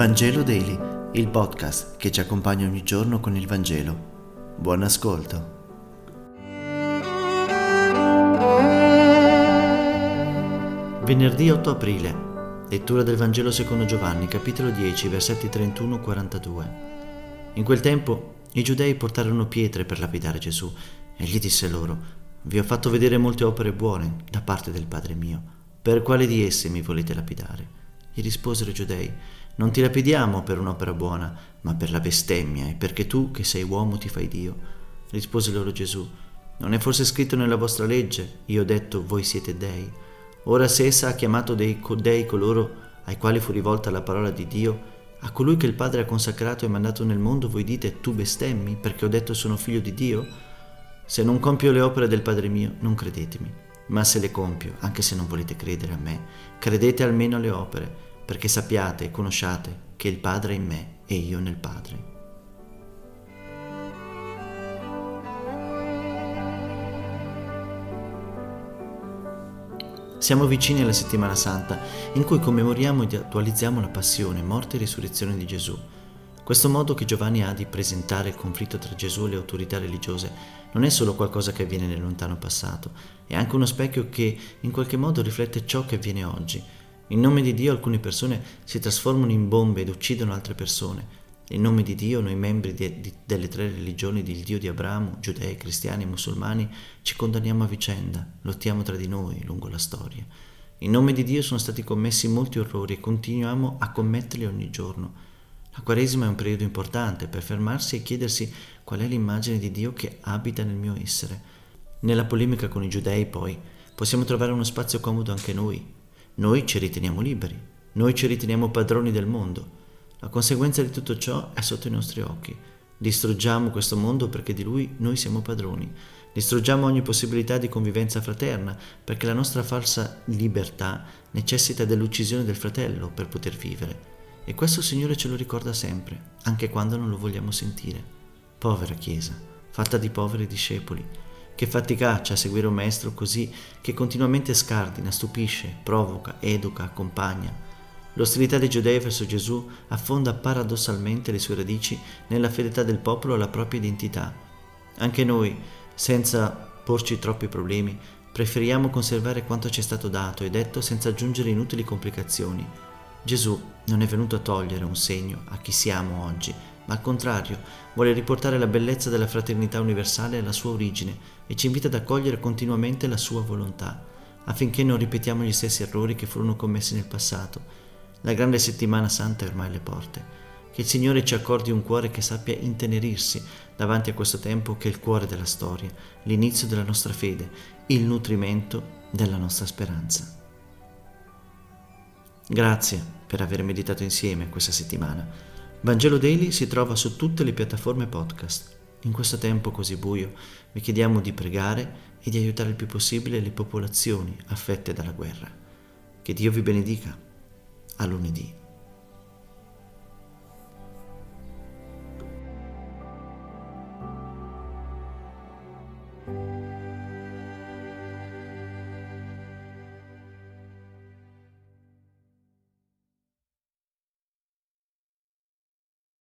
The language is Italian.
Vangelo Daily, il podcast che ci accompagna ogni giorno con il Vangelo. Buon ascolto. Venerdì 8 aprile. Lettura del Vangelo secondo Giovanni, capitolo 10, versetti 31-42. In quel tempo i giudei portarono pietre per lapidare Gesù e gli disse loro, Vi ho fatto vedere molte opere buone da parte del Padre mio, per quale di esse mi volete lapidare? Gli risposero i giudei, non ti lapidiamo per un'opera buona, ma per la bestemmia e perché tu, che sei uomo, ti fai Dio. Rispose loro Gesù, non è forse scritto nella vostra legge, io ho detto, voi siete dei? Ora se essa ha chiamato dei, dei coloro ai quali fu rivolta la parola di Dio, a colui che il Padre ha consacrato e mandato nel mondo, voi dite, tu bestemmi, perché ho detto sono figlio di Dio? Se non compio le opere del Padre mio, non credetemi, ma se le compio, anche se non volete credere a me, credete almeno alle opere perché sappiate e conosciate che il Padre è in me e io nel Padre. Siamo vicini alla settimana santa in cui commemoriamo ed attualizziamo la passione, morte e risurrezione di Gesù. Questo modo che Giovanni ha di presentare il conflitto tra Gesù e le autorità religiose non è solo qualcosa che avviene nel lontano passato, è anche uno specchio che in qualche modo riflette ciò che avviene oggi in nome di Dio alcune persone si trasformano in bombe ed uccidono altre persone. In nome di Dio noi membri di, di, delle tre religioni del Dio di Abramo, giudei, cristiani e musulmani, ci condanniamo a vicenda, lottiamo tra di noi lungo la storia. In nome di Dio sono stati commessi molti orrori e continuiamo a commetterli ogni giorno. La Quaresima è un periodo importante per fermarsi e chiedersi qual è l'immagine di Dio che abita nel mio essere. Nella polemica con i giudei, poi, possiamo trovare uno spazio comodo anche noi, noi ci riteniamo liberi, noi ci riteniamo padroni del mondo. La conseguenza di tutto ciò è sotto i nostri occhi. Distruggiamo questo mondo perché di lui noi siamo padroni. Distruggiamo ogni possibilità di convivenza fraterna perché la nostra falsa libertà necessita dell'uccisione del fratello per poter vivere. E questo Signore ce lo ricorda sempre, anche quando non lo vogliamo sentire. Povera Chiesa, fatta di poveri discepoli, che faticaccia a seguire un maestro così che continuamente scardina, stupisce, provoca, educa, accompagna. L'ostilità dei giudei verso Gesù affonda paradossalmente le sue radici nella fedeltà del popolo alla propria identità. Anche noi, senza porci troppi problemi, preferiamo conservare quanto ci è stato dato e detto senza aggiungere inutili complicazioni. Gesù non è venuto a togliere un segno a chi siamo oggi, ma al contrario vuole riportare la bellezza della fraternità universale alla sua origine e ci invita ad accogliere continuamente la sua volontà, affinché non ripetiamo gli stessi errori che furono commessi nel passato. La grande settimana santa è ormai alle porte. Che il Signore ci accordi un cuore che sappia intenerirsi davanti a questo tempo che è il cuore della storia, l'inizio della nostra fede, il nutrimento della nostra speranza. Grazie per aver meditato insieme questa settimana. Vangelo Daily si trova su tutte le piattaforme podcast. In questo tempo così buio vi chiediamo di pregare e di aiutare il più possibile le popolazioni affette dalla guerra. Che Dio vi benedica. A lunedì.